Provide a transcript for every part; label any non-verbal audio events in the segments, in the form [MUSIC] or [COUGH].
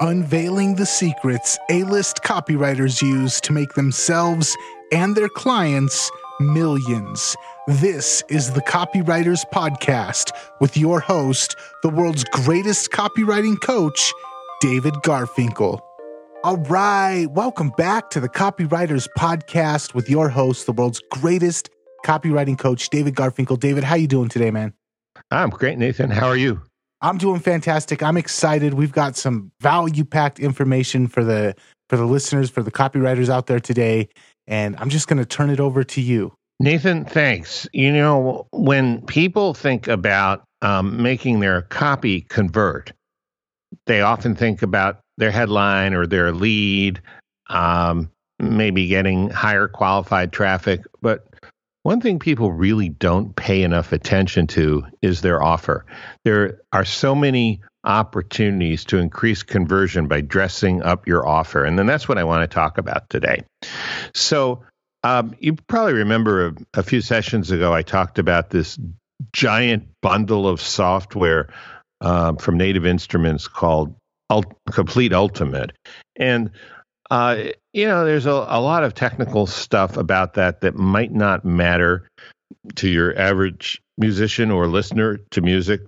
unveiling the secrets A list copywriters use to make themselves and their clients millions. This is the Copywriters Podcast with your host, the world's greatest copywriting coach, David Garfinkel. All right, welcome back to the Copywriters Podcast with your host, the world's greatest copywriting coach, David Garfinkel. David, how you doing today, man? I'm great, Nathan. How are you? I'm doing fantastic. I'm excited. We've got some value packed information for the for the listeners, for the copywriters out there today, and I'm just going to turn it over to you. Nathan, thanks. You know, when people think about um, making their copy convert, they often think about their headline or their lead, um, maybe getting higher qualified traffic. One thing people really don't pay enough attention to is their offer. There are so many opportunities to increase conversion by dressing up your offer. And then that's what I want to talk about today. So, um, you probably remember a, a, few sessions ago, I talked about this giant bundle of software uh, from Native Instruments called Komplete Ultimate. And uh, you know, there's a, a lot of technical stuff about that that might not matter to your average musician or listener to music.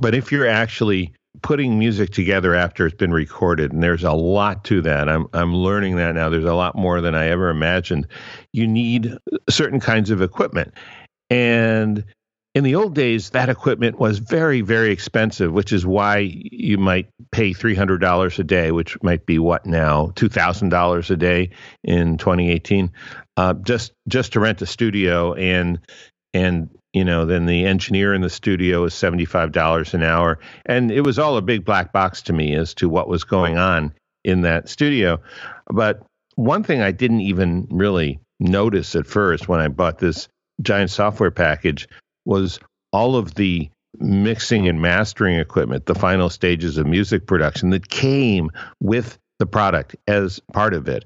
But if you're actually putting music together after it's been recorded, and there's a lot to that. I'm I'm learning that now. There's a lot more than I ever imagined. You need certain kinds of equipment. And in the old days, that equipment was very, very expensive, which is why you might pay $300 a day, which might be what now, $2,000 a day in 2018, uh, just just to rent a studio and and you know then the engineer in the studio is $75 an hour. And it was all a big black box to me as to what was going on in that studio. But one thing i didn't even really notice at first when i bought this giant software package was all of the mixing and mastering equipment, the final stages of music production that came with the product as part of it.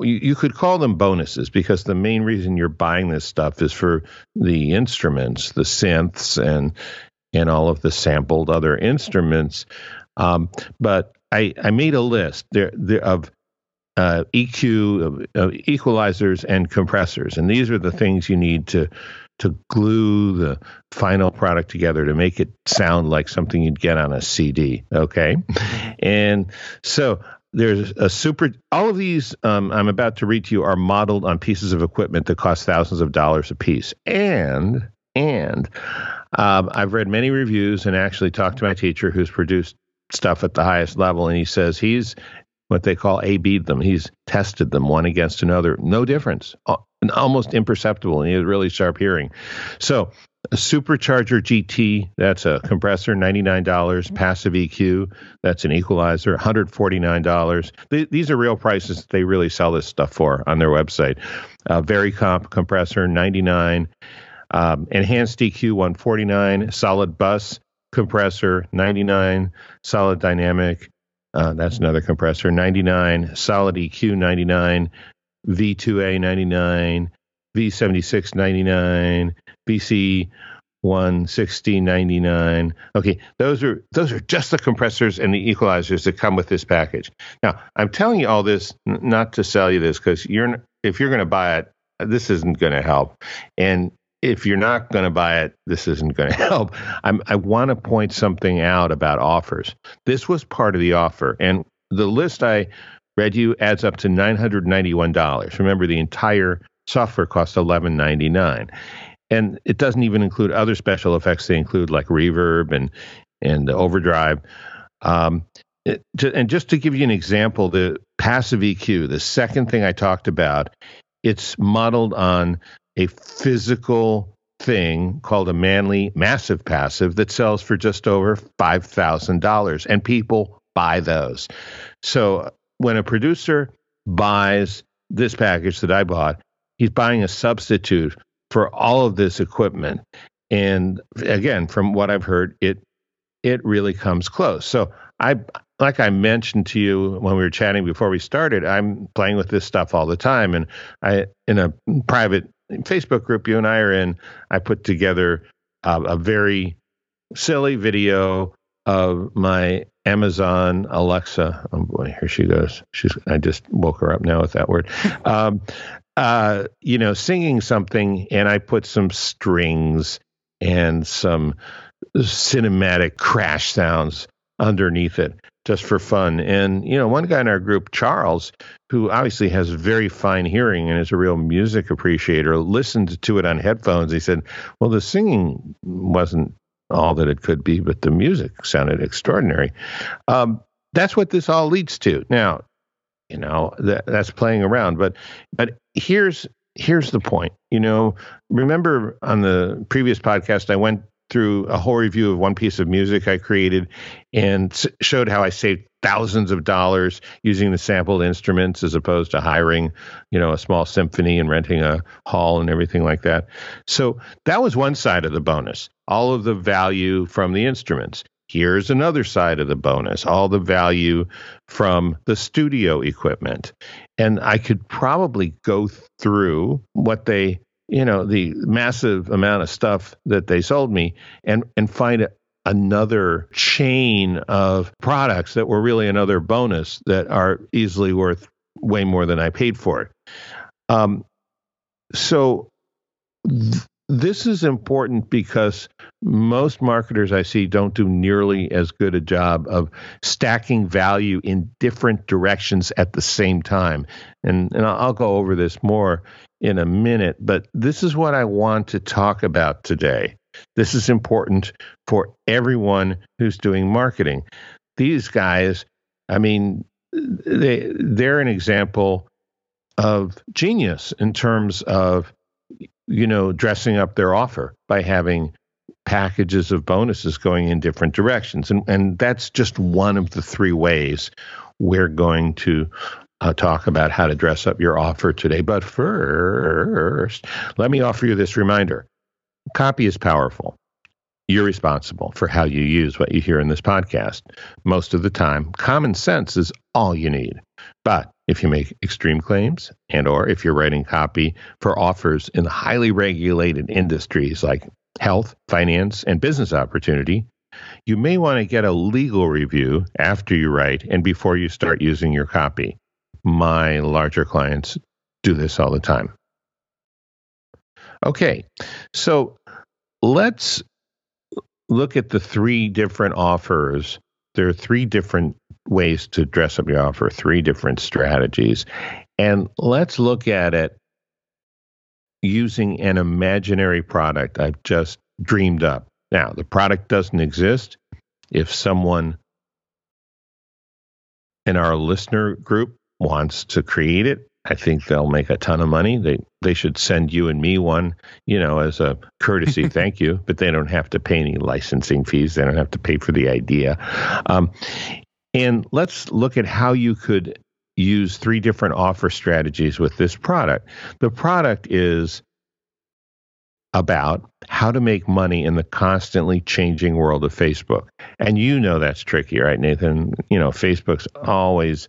You, you, could call them bonuses because the main reason you're buying this stuff is for the instruments, the synths, and and all of the sampled other instruments. Um, but I, I made a list there, there of uh, EQ, equalizers, and compressors, and these are the things you need to to glue the final product together to make it sound like something you'd get on a CD. Okay. [LAUGHS] And so there's a super, all of these um, I'm about to read to you are modeled on pieces of equipment that cost thousands of dollars a piece. And, and, um, I've read many reviews and actually talked to my teacher who's produced stuff at the highest level, and he says he's what they call A B'd them. He's tested them one against another. No difference almost imperceptible, and he has really sharp hearing. So a supercharger GT, that's a compressor, $99. Passive EQ, that's an equalizer, $149. Th- these are real prices they really sell this stuff for on their website. Uh, Comp compressor, 99 um, Enhanced EQ, 149 Solid bus compressor, 99 Solid dynamic, uh, that's another compressor, 99 Solid EQ, 99 V2A 99, V76 99, VC 160 99. Okay, those are those are just the compressors and the equalizers that come with this package. Now, I'm telling you all this n- not to sell you this because you're if you're going to buy it, this isn't going to help. And if you're not going to buy it, this isn't going [LAUGHS] to help. I'm, I want to point something out about offers. This was part of the offer, and the list I read you adds up to $991. Remember, the entire software costs $11.99. And it doesn't even include other special effects. They include like reverb and and overdrive. Um, it, to, and just to give you an example, the passive EQ, the second thing I talked about, it's modeled on a physical thing called a Manley massive passive that sells for just over $5,000 and people buy those. So when a producer buys this package that I bought, he's buying a substitute for all of this equipment. And again, from what I've heard, it it really comes close. So I like I mentioned to you when we were chatting before we started, I'm playing with this stuff all the time. And I in a private Facebook group you and I are in, I put together a very silly video of my Amazon Alexa. Oh boy, here she goes. She's. I just woke her up now with that word. [LAUGHS] Um, uh, you know, singing something, and I put some strings and some cinematic crash sounds underneath it just for fun. And, you know, one guy in our group, Charles, who obviously has very fine hearing and is a real music appreciator, listened to it on headphones. He said, well, the singing wasn't all that it could be, but the music sounded extraordinary. Um, that's what this all leads to. Now, you know, that, that's playing around, but but here's here's the point. You know, remember on the previous podcast, I went through a whole review of one piece of music I created and showed how I saved thousands of dollars using the sampled instruments as opposed to hiring, you know, a small symphony and renting a hall and everything like that. So that was one side of the bonus, all of the value from the instruments. Here's another side of the bonus, all the value from the studio equipment. And I could probably go through what they you know the massive amount of stuff that they sold me and and find another chain of products that were really another bonus that are easily worth way more than I paid for it. Um, so th- this is important because most marketers I see don't do nearly as good a job of stacking value in different directions at the same time. And, and I'll go over this more in a minute, but this is what I want to talk about today. This is important for everyone who's doing marketing. These guys, I mean, they they're an example of genius in terms of you know dressing up their offer by having packages of bonuses going in different directions and and that's just one of the three ways we're going to uh, talk about how to dress up your offer today. But first, let me offer you this reminder copy is powerful. You're responsible for how you use what you hear in this podcast. Most of the time, common sense is all you need. But if you make extreme claims and or if you're writing copy for offers in highly regulated industries like health, finance, and business opportunity, you may want to get a legal review after you write and before you start using your copy my larger clients do this all the time. Okay, so let's look at the three different offers. There are three different ways to dress up your offer, three different strategies. And let's look at it using an imaginary product I've just dreamed up. Now, the product doesn't exist. If someone in our listener group wants to create it, I think they'll make a ton of money. They they should send you and me one, you know, as a courtesy [LAUGHS] thank you, but they don't have to pay any licensing fees. They don't have to pay for the idea. Um, and let's look at how you could use three different offer strategies with this product. The product is about how to make money in the constantly changing world of Facebook. And you know that's tricky, right, Nathan? You know, Facebook's always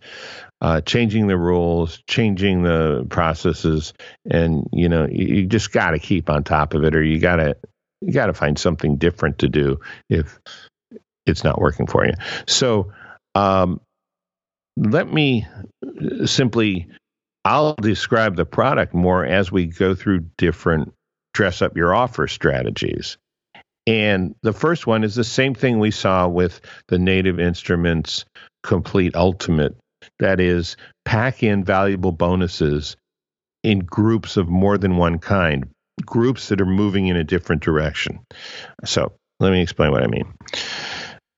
uh, changing the rules, changing the processes, and you know, you, you just got to keep on top of it, or you got to you got to find something different to do if it's not working for you. So, um, let me simply I'll describe the product more as we go through different dress up your offer strategies. And the first one is the same thing we saw with the Native Instruments Komplete Ultimate. That is, pack in valuable bonuses in groups of more than one kind, groups that are moving in a different direction. So let me explain what I mean.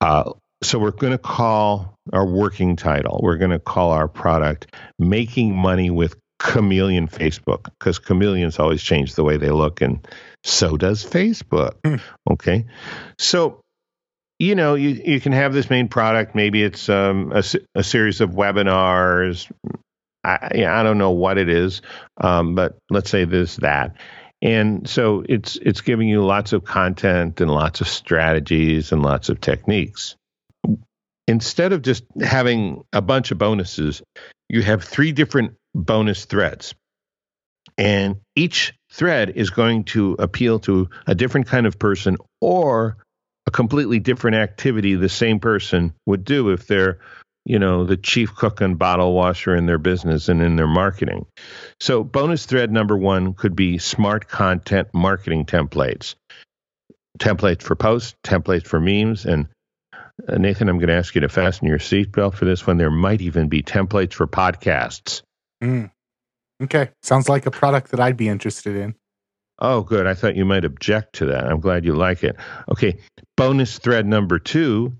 Uh, so we're going to call our working title, we're going to call our product Making Money with chameleon Facebook because chameleons always change the way they look, and so does Facebook. Mm. Okay, so you know you you can have this main product. Maybe it's um, a, a series of webinars. I, I don't know what it is, um, but let's say this that. And so it's it's giving you lots of content and lots of strategies and lots of techniques. Instead of just having a bunch of bonuses, you have three different bonus threads. And each thread is going to appeal to a different kind of person or a completely different activity the same person would do if they're you know the chief cook and bottle washer in their business and in their marketing so bonus thread number one could be smart content marketing templates templates for posts templates for memes and uh, nathan i'm going to ask you to fasten your seatbelt for this one there might even be templates for podcasts Mm. Okay. Sounds like a product that I'd be interested in. Oh, good. I thought you might object to that. I'm glad you like it. Okay. Bonus thread number two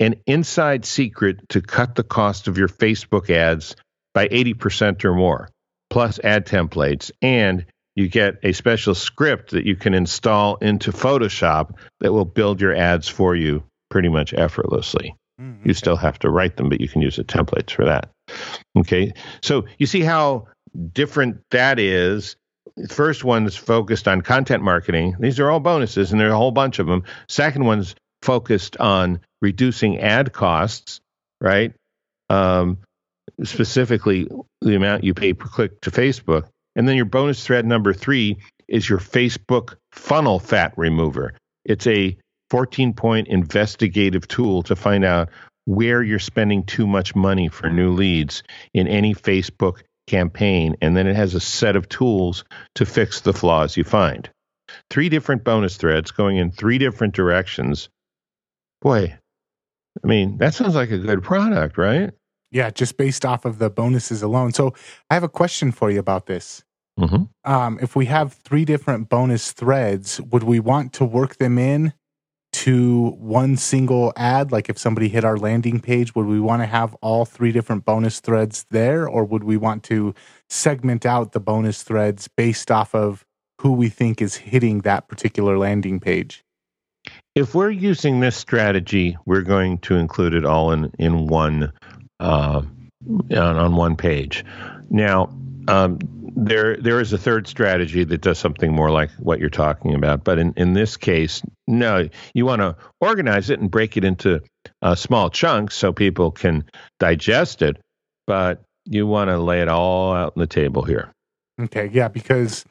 an inside secret to cut the cost of your Facebook ads by 80% or more, plus ad templates. And you get a special script that you can install into Photoshop that will build your ads for you pretty much effortlessly. Mm, You still have to write them, but you can use the templates for that. Okay. So you see how different that is. The First one's focused on content marketing. These are all bonuses, and there are a whole bunch of them. Second one's focused on reducing ad costs, right? Um, specifically, the amount you pay per click to Facebook. And then your bonus thread number three is your Facebook funnel fat remover. It's a 14 point investigative tool to find out where you're spending too much money for new leads in any Facebook campaign. And then it has a set of tools to fix the flaws you find. Three different bonus threads going in three different directions. Boy, I mean, that sounds like a good product, right? Yeah, just based off of the bonuses alone. So I have a question for you about this. hmm Um, if we have three different bonus threads, would we want to work them in to one single ad? Like if somebody hit our landing page, would we want to have all three different bonus threads there? Or would we want to segment out the bonus threads based off of who we think is hitting that particular landing page? If we're using this strategy, we're going to include it all in in one uh, on, on one page. Now, um, there there is a third strategy that does something more like what you're talking about, but in in this case, no, you want to organize it and break it into uh, small chunks so people can digest it, but you want to lay it all out on the table here. Okay, yeah, because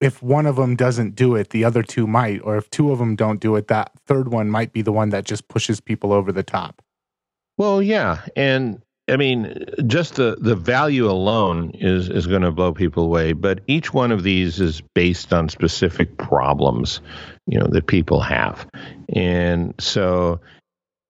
if one of them doesn't do it, the other two might, or if two of them don't do it, that third one might be the one that just pushes people over the top. Well, yeah, and I mean, just the the value alone is is going to blow people away. But each one of these is based on specific problems, you know, that people have, and so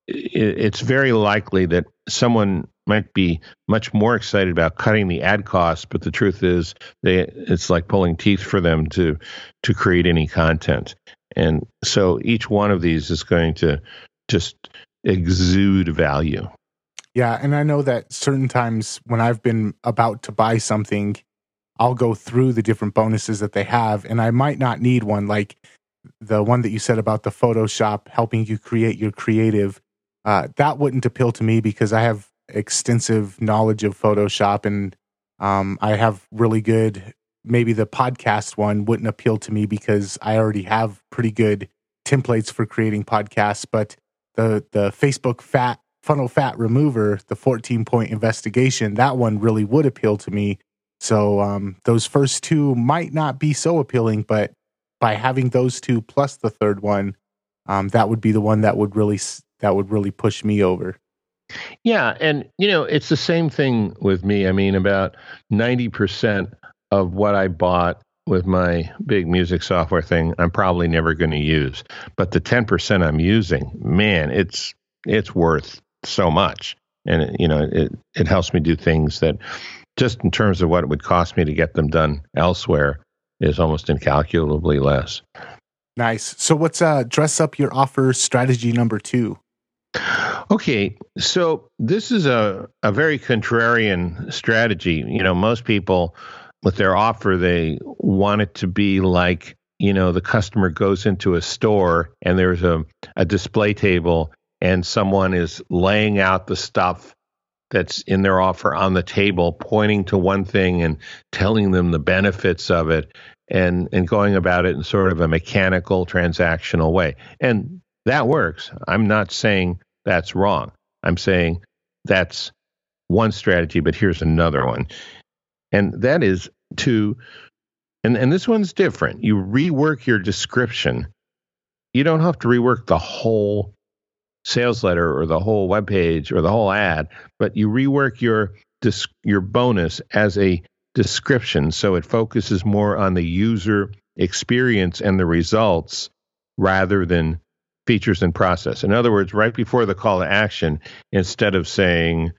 it, it's very likely that someone might be much more excited about cutting the ad costs, but the truth is, they it's like pulling teeth for them to to create any content, and so each one of these is going to just exude value. Yeah, and I know that certain times when I've been about to buy something, I'll go through the different bonuses that they have, and I might not need one like the one that you said about the Photoshop helping you create your creative. Uh, that wouldn't appeal to me because I have extensive knowledge of Photoshop and um, I have really good. Maybe the podcast one wouldn't appeal to me because I already have pretty good templates for creating podcasts, but the the Facebook fat funnel fat remover, the 14 point investigation, that one really would appeal to me. So um, those first two might not be so appealing, but by having those two plus the third one, um, that would be the one that would really that would really push me over. Yeah, and you know, it's the same thing with me. I mean, about 90% of what I bought with my big music software thing, I'm probably never going to use. But the 10% I'm using, man, it's it's worth so much. And it, you know, it it helps me do things that just in terms of what it would cost me to get them done elsewhere is almost incalculably less. Nice. So what's uh dress up your offer strategy number two? Okay, so this is a, a very contrarian strategy. You know, most people with their offer, they want it to be like, you know, the customer goes into a store and there's a, a display table and someone is laying out the stuff that's in their offer on the table, pointing to one thing and telling them the benefits of it and, and going about it in sort of a mechanical, transactional way. And that works. I'm not saying that's wrong. I'm saying that's one strategy, but here's another one. And that is to, and, and this one's different. You rework your description you don't have to rework the whole sales letter or the whole web page or the whole ad, but you rework your your bonus as a description so it focuses more on the user experience and the results rather than features and process. In other words, right before the call to action, instead of saying,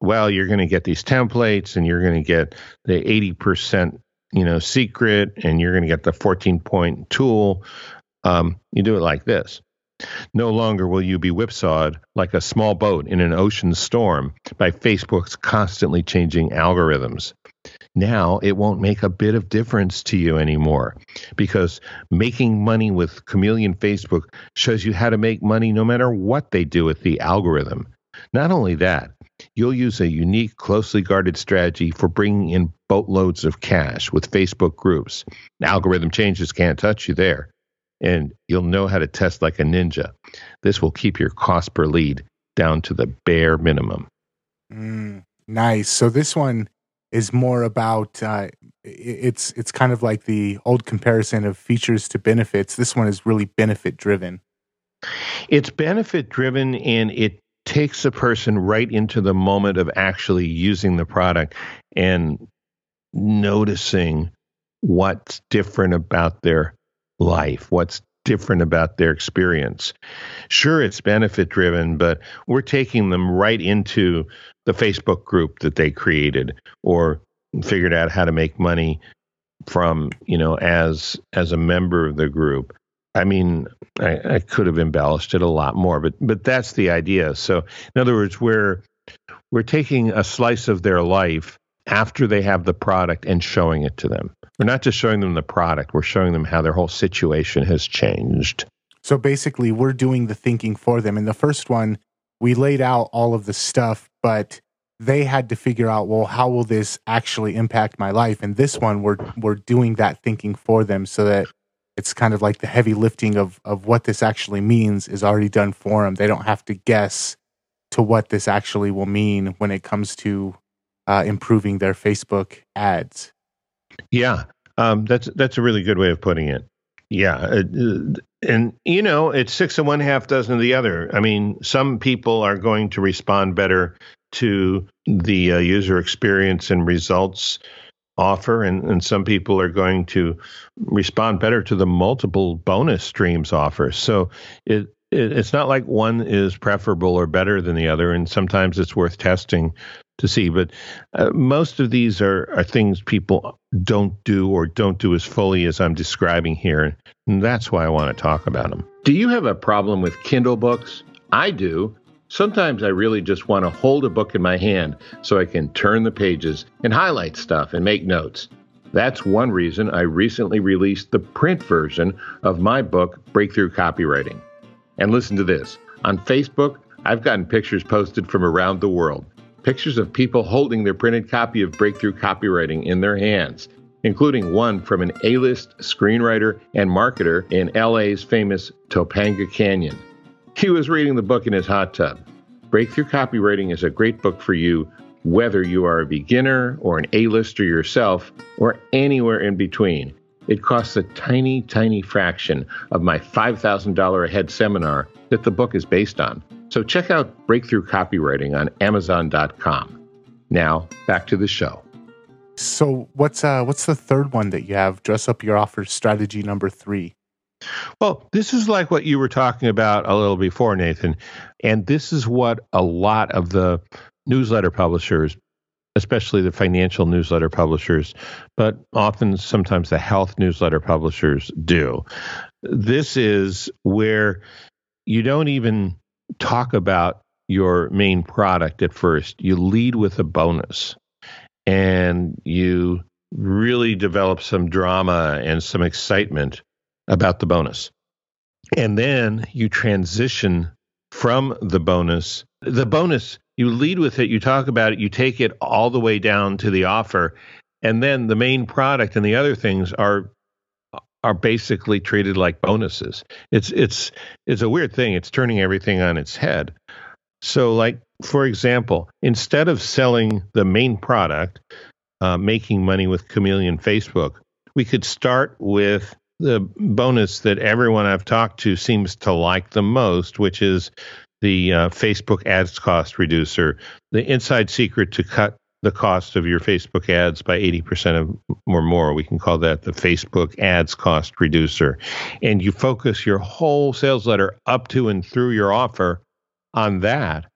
well, you're going to get these templates and you're going to get the 80% you know secret and you're going to get the 14 point tool um, you do it like this no longer will you be whipsawed like a small boat in an ocean storm by facebook's constantly changing algorithms. Now it won't make a bit of difference to you anymore because making money with chameleon facebook shows you how to make money no matter what they do with the algorithm. Not only that you'll use a unique, closely guarded strategy for bringing in boatloads of cash with Facebook groups. Algorithm changes can't touch you there, and you'll know how to test like a ninja. This will keep your cost per lead down to the bare minimum. Mm, nice. So this one is more about uh, it's it's kind of like the old comparison of features to benefits. This one is really benefit driven. It's benefit driven and it takes a person right into the moment of actually using the product and noticing what's different about their life, what's different about their experience. Sure, it's benefit driven, but we're taking them right into the Facebook group that they created or figured out how to make money from, you know, as as a member of the group. I mean, I, I, could have embellished it a lot more, but but that's the idea. So, in other words, we're we're taking a slice of their life after they have the product and showing it to them. We're not just showing them the product; we're showing them how their whole situation has changed. So basically, we're doing the thinking for them. In the first one, we laid out all of the stuff, but they had to figure out, well, how will this actually impact my life? And this one, we're we're doing that thinking for them, so that it's kind of like the heavy lifting of of what this actually means is already done for them. They don't have to guess to what this actually will mean when it comes to uh, improving their Facebook ads. Yeah, um, that's that's a really good way of putting it. Yeah, uh, and you know it's six and one half dozen of the other. I mean, some people are going to respond better to the uh, user experience and results offer, and, and some people are going to respond better to the multiple bonus streams offer. So it, it it's not like one is preferable or better than the other, and sometimes it's worth testing to see. But uh, most of these are, are things people don't do or don't do as fully as I'm describing here. And that's why I want to talk about them. Do you have a problem with Kindle books? I do. Sometimes I really just want to hold a book in my hand so I can turn the pages and highlight stuff and make notes. That's one reason I recently released the print version of my book, Breakthrough Copywriting. And listen to this on Facebook, I've gotten pictures posted from around the world. Pictures of people holding their printed copy of Breakthrough Copywriting in their hands, including one from an A list screenwriter and marketer in LA's famous Topanga Canyon. He was reading the book in his hot tub. Breakthrough Copywriting is a great book for you, whether you are a beginner or an A-lister yourself, or anywhere in between. It costs a tiny, tiny fraction of my $5,000 a head seminar that the book is based on. So check out Breakthrough Copywriting on Amazon.com. Now, back to the show. So, what's uh, what's the third one that you have? Dress up your offer strategy number three. Well, this is like what you were talking about a little before, Nathan. And this is what a lot of the newsletter publishers, especially the financial newsletter publishers, but often sometimes the health newsletter publishers do. This is where you don't even talk about your main product at first. You lead with a bonus and you really develop some drama and some excitement about the bonus. And then you transition from the bonus. The bonus, you lead with it, you talk about it, you take it all the way down to the offer. And then the main product and the other things are are basically treated like bonuses. It's it's it's a weird thing. It's turning everything on its head. So like for example, instead of selling the main product, uh, making money with Chameleon Facebook, we could start with the bonus that everyone I've talked to seems to like the most, which is the uh, Facebook ads cost reducer, the inside secret to cut the cost of your Facebook ads by 80% or more. We can call that the Facebook ads cost reducer. And you focus your whole sales letter up to and through your offer on that.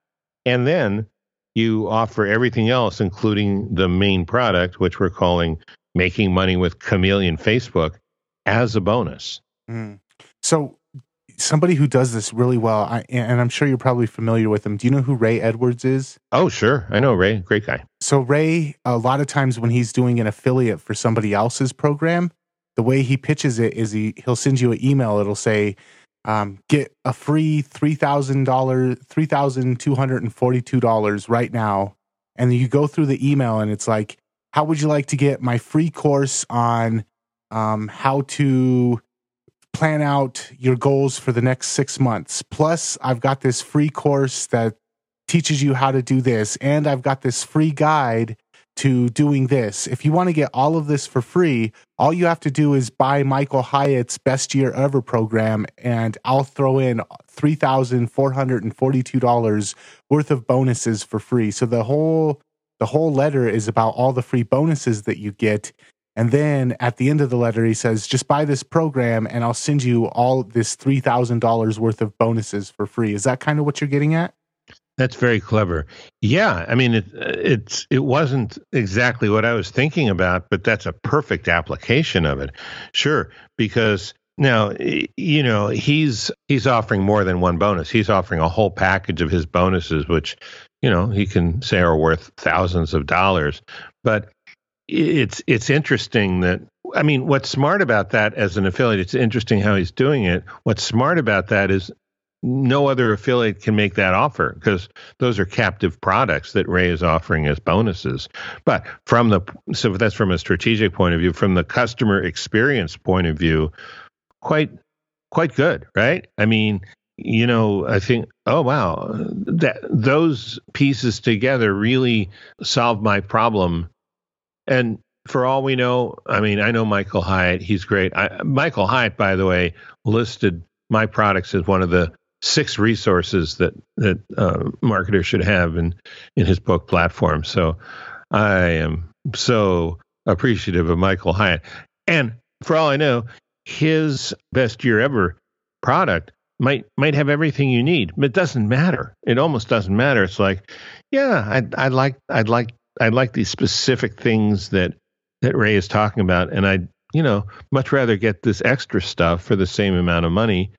And then you offer everything else, including the main product, which we're calling making money with Chameleon Facebook, as a bonus. Mm. So, somebody who does this really well, I, and I'm sure you're probably familiar with him. Do you know who Ray Edwards is? Oh, sure. I know Ray. Great guy. So, Ray, a lot of times when he's doing an affiliate for somebody else's program, the way he pitches it is he, he'll send you an email. It'll say, um, get a free $3,000, $3,242 right now. And you go through the email and it's like, how would you like to get my free course on um, how to plan out your goals for the next six months? Plus, I've got this free course that teaches you how to do this. And I've got this free guide to doing this. If you want to get all of this for free, all you have to do is buy Michael Hyatt's Best Year Ever program, and I'll throw in $3,442 worth of bonuses for free. So the whole the whole letter is about all the free bonuses that you get. And then at the end of the letter, he says, just buy this program and I'll send you all this $3,000 worth of bonuses for free. Is that kind of what you're getting at? That's very clever. Yeah, I mean it it's it wasn't exactly what I was thinking about, but that's a perfect application of it. Sure, because now you know he's he's offering more than one bonus. He's offering a whole package of his bonuses which you know he can say are worth thousands of dollars. But it's it's interesting that I mean, what's smart about that as an affiliate, it's interesting how he's doing it. What's smart about that is no other affiliate can make that offer because those are captive products that Ray is offering as bonuses. But from the so that's from a strategic point of view, from the customer experience point of view, quite quite good, right? I mean, you know, I think, oh wow, that those pieces together really solve my problem. And for all we know, I mean, I know Michael Hyatt; he's great. I, Michael Hyatt, by the way, listed my products as one of the six resources that that uh, marketers should have in in his book platform. So I am so appreciative of Michael Hyatt. And for all I know, his best year ever product might might have everything you need, but it doesn't matter. It almost doesn't matter. It's like, yeah, I'd, I'd like I'd like I'd like these specific things that that Ray is talking about, and I'd you know much rather get this extra stuff for the same amount of money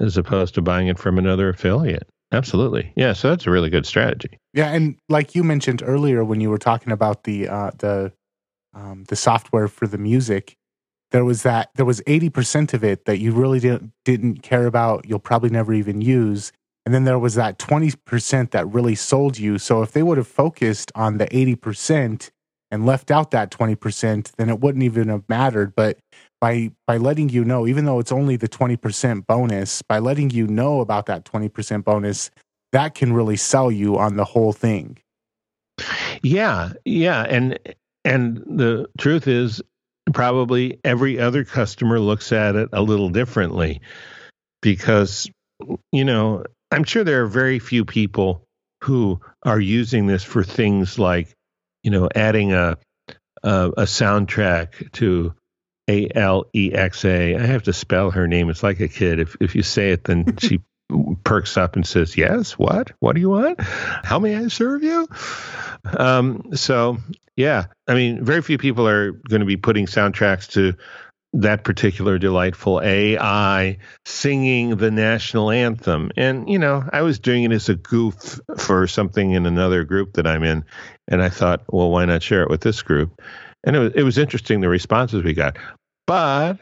as opposed to buying it from another affiliate. Absolutely. Yeah, so that's a really good strategy. Yeah, and like you mentioned earlier when you were talking about the uh the um the software for the music, there was that there was 80% of it that you really didn't didn't care about, you'll probably never even use. And then there was that 20% that really sold you. So if they would have focused on the 80% and left out that 20%, then it wouldn't even have mattered. But by by letting you know even though it's only the 20% bonus by letting you know about that 20% bonus that can really sell you on the whole thing yeah yeah and and the truth is probably every other customer looks at it a little differently because you know i'm sure there are very few people who are using this for things like you know adding a a, a soundtrack to a L E X A. I have to spell her name. It's like a kid. If if you say it, then she [LAUGHS] perks up and says, "Yes, what? What do you want? How may I serve you?" Um, so yeah, I mean, very few people are going to be putting soundtracks to that particular delightful AI singing the national anthem. And, you know, I was doing it as a goof for something in another group that I'm in. And I thought, well, why not share it with this group? And it was, it was interesting the responses we got. But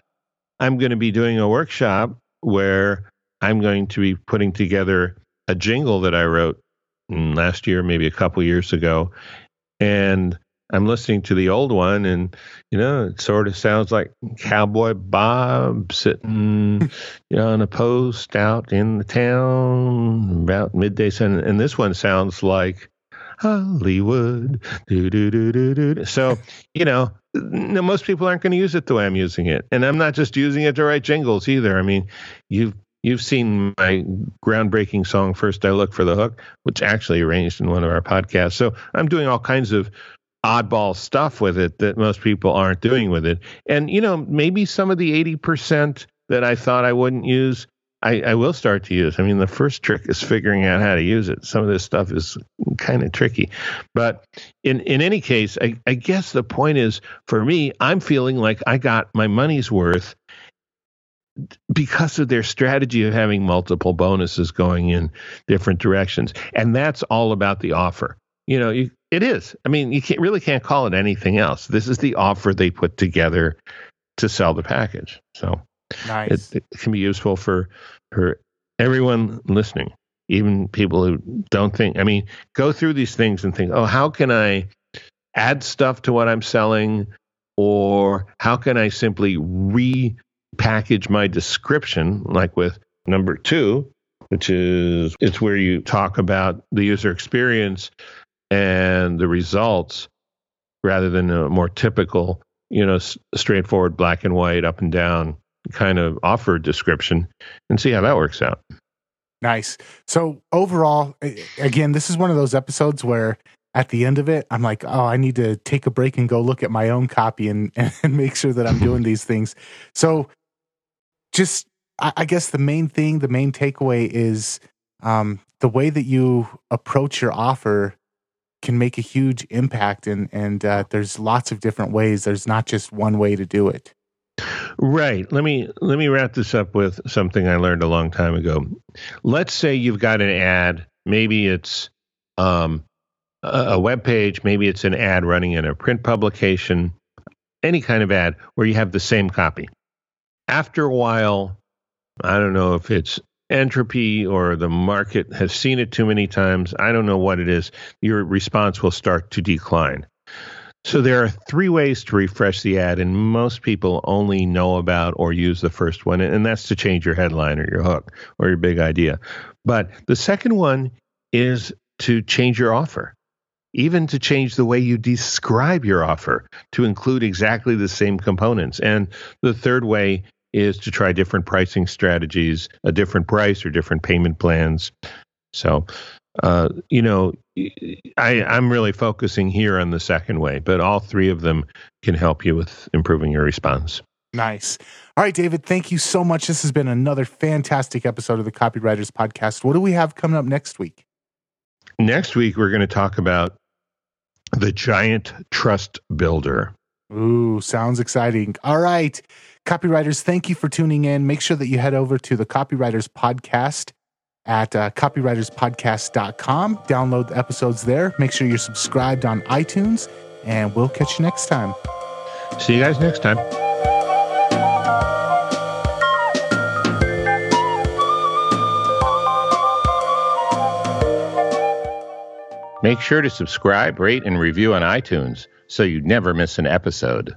I'm going to be doing a workshop where I'm going to be putting together a jingle that I wrote mm, last year, maybe a couple years ago. And I'm listening to the old one, and you know, it sort of sounds like Cowboy Bob sitting, [LAUGHS] you know, on a post out in the town about midday sun. And this one sounds like Hollywood. Do, do, do, do, do. So, you know, no, most people aren't going to use it the way I'm using it. And I'm not just using it to write jingles either. I mean, you've You've seen my groundbreaking song, First I Look for the Hook, which actually arranged in one of our podcasts. So I'm doing all kinds of oddball stuff with it that most people aren't doing with it. And, you know, maybe some of the 80% that I thought I wouldn't use, I, I, will start to use. I mean, the first trick is figuring out how to use it. Some of this stuff is kind of tricky. But in, in any case, I, I guess the point is for me, I'm feeling like I got my money's worth because of their strategy of having multiple bonuses going in different directions. And that's all about the offer. You know, you, it is. I mean, you can't, really can't call it anything else. This is the offer they put together to sell the package. So nice. it, it can be useful for for everyone listening, even people who don't think. I mean, go through these things and think, oh, how can I add stuff to what I'm selling? Or how can I simply repackage my description, like with number two, which is it's where you talk about the user experience and the results rather than a more typical, you know, s- straightforward black and white, up and down kind of offer description and see how that works out. Nice. So overall, again, this is one of those episodes where at the end of it, I'm like, oh, I need to take a break and go look at my own copy and, [LAUGHS] and make sure that I'm doing [LAUGHS] these things. So just, I guess the main thing, the main takeaway is um, the way that you approach your offer can make a huge impact and and uh, there's lots of different ways. There's not just one way to do it. Right. Let me let me wrap this up with something i learned a long time ago. Let's say you've got an ad. Maybe it's um, a, a web page. Maybe it's an ad running in a print publication. Any kind of ad where you have the same copy. After a while i don't know if it's entropy or the market has seen it too many times, I don't know what it is, your response will start to decline. So there are three ways to refresh the ad, and most people only know about or use the first one, and that's to change your headline or your hook or your big idea. But the second one is to change your offer, even to change the way you describe your offer to include exactly the same components. And the third way is to try different pricing strategies, a different price or different payment plans. So, uh, you know, I, I'm really focusing here on the second way, but all three of them can help you with improving your response. Nice. All right, David, thank you so much. This has been another fantastic episode of the Copywriters Podcast. What do we have coming up next week? Next week, we're going to talk about the giant trust builder. Ooh, sounds exciting. All right. Copywriters, thank you for tuning in. Make sure that you head over to the Copywriters Podcast at uh, copywriterspodcast.com. Download the episodes there. Make sure you're subscribed on iTunes, and we'll catch you next time. See you guys next time. Make sure to subscribe, rate, and review on iTunes so you never miss an episode.